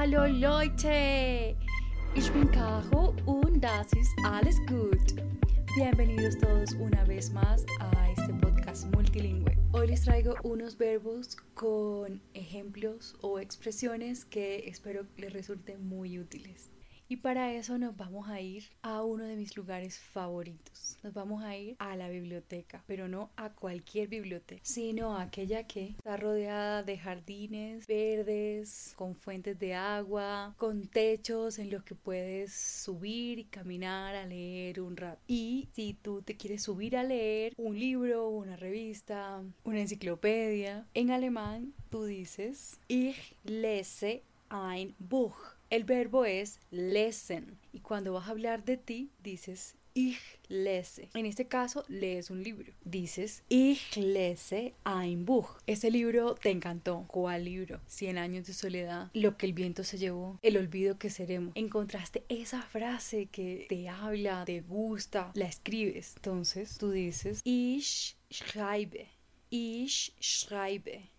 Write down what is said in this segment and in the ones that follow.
Hallo Leute, ich bin Caro und das ist alles gut. Bienvenidos todos una vez más a este podcast multilingüe. Hoy les traigo unos verbos con ejemplos o expresiones que espero les resulten muy útiles. Y para eso nos vamos a ir a uno de mis lugares favoritos. Nos vamos a ir a la biblioteca, pero no a cualquier biblioteca, sino a aquella que está rodeada de jardines verdes, con fuentes de agua, con techos en los que puedes subir y caminar a leer un rato. Y si tú te quieres subir a leer un libro, una revista, una enciclopedia, en alemán tú dices Ich lese ein Buch. El verbo es lesen y cuando vas a hablar de ti dices ich lese. En este caso lees un libro. Dices ich lese ein Buch. Ese libro te encantó. ¿Cuál libro? Cien años de soledad. Lo que el viento se llevó. El olvido que seremos. Encontraste esa frase que te habla, te gusta, la escribes. Entonces tú dices ich schreibe. Ich schreibe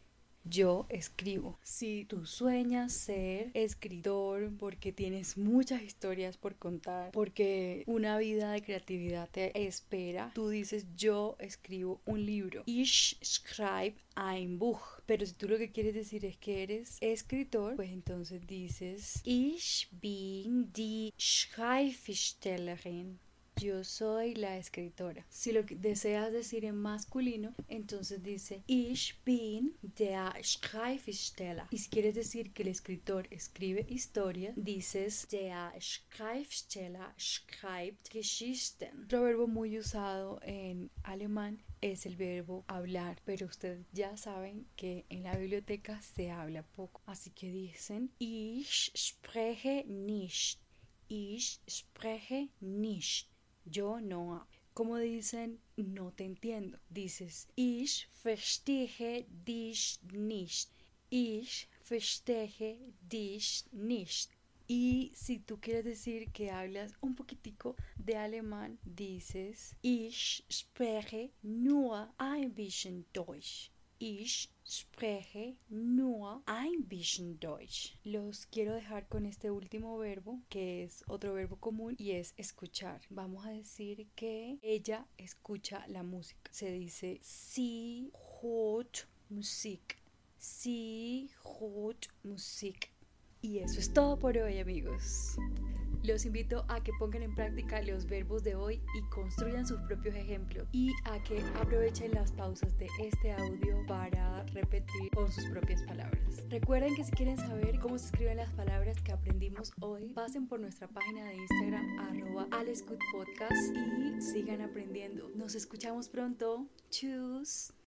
yo escribo. Si tú sueñas ser escritor porque tienes muchas historias por contar, porque una vida de creatividad te espera, tú dices yo escribo un libro. Ich schreibe ein Buch. Pero si tú lo que quieres decir es que eres escritor, pues entonces dices Ich bin die Schriftstellerin yo soy la escritora. Si lo deseas decir en masculino, entonces dice Ich bin der Schriftsteller. Y si quieres decir que el escritor escribe historia, dices Der Schriftsteller schreibt Geschichten. Otro verbo muy usado en alemán es el verbo hablar, pero ustedes ya saben que en la biblioteca se habla poco. Así que dicen Ich spreche nicht. Ich spreche nicht. Yo no. Como dicen, no te entiendo. Dices, ich verstehe dich nicht. Ich verstehe dich nicht. Y si tú quieres decir que hablas un poquitico de alemán, dices, ich spreche nur ein bisschen Deutsch. Ich spreche bisschen Deutsch. Los quiero dejar con este último verbo, que es otro verbo común y es escuchar. Vamos a decir que ella escucha la música. Se dice sie hört Musik. Sie hört Musik. Y eso es todo por hoy, amigos. Los invito a que pongan en práctica los verbos de hoy y construyan sus propios ejemplos y a que aprovechen las pausas de este audio para repetir con sus propias palabras. Recuerden que si quieren saber cómo se escriben las palabras que aprendimos hoy, pasen por nuestra página de Instagram arroba y sigan aprendiendo. Nos escuchamos pronto. Chus.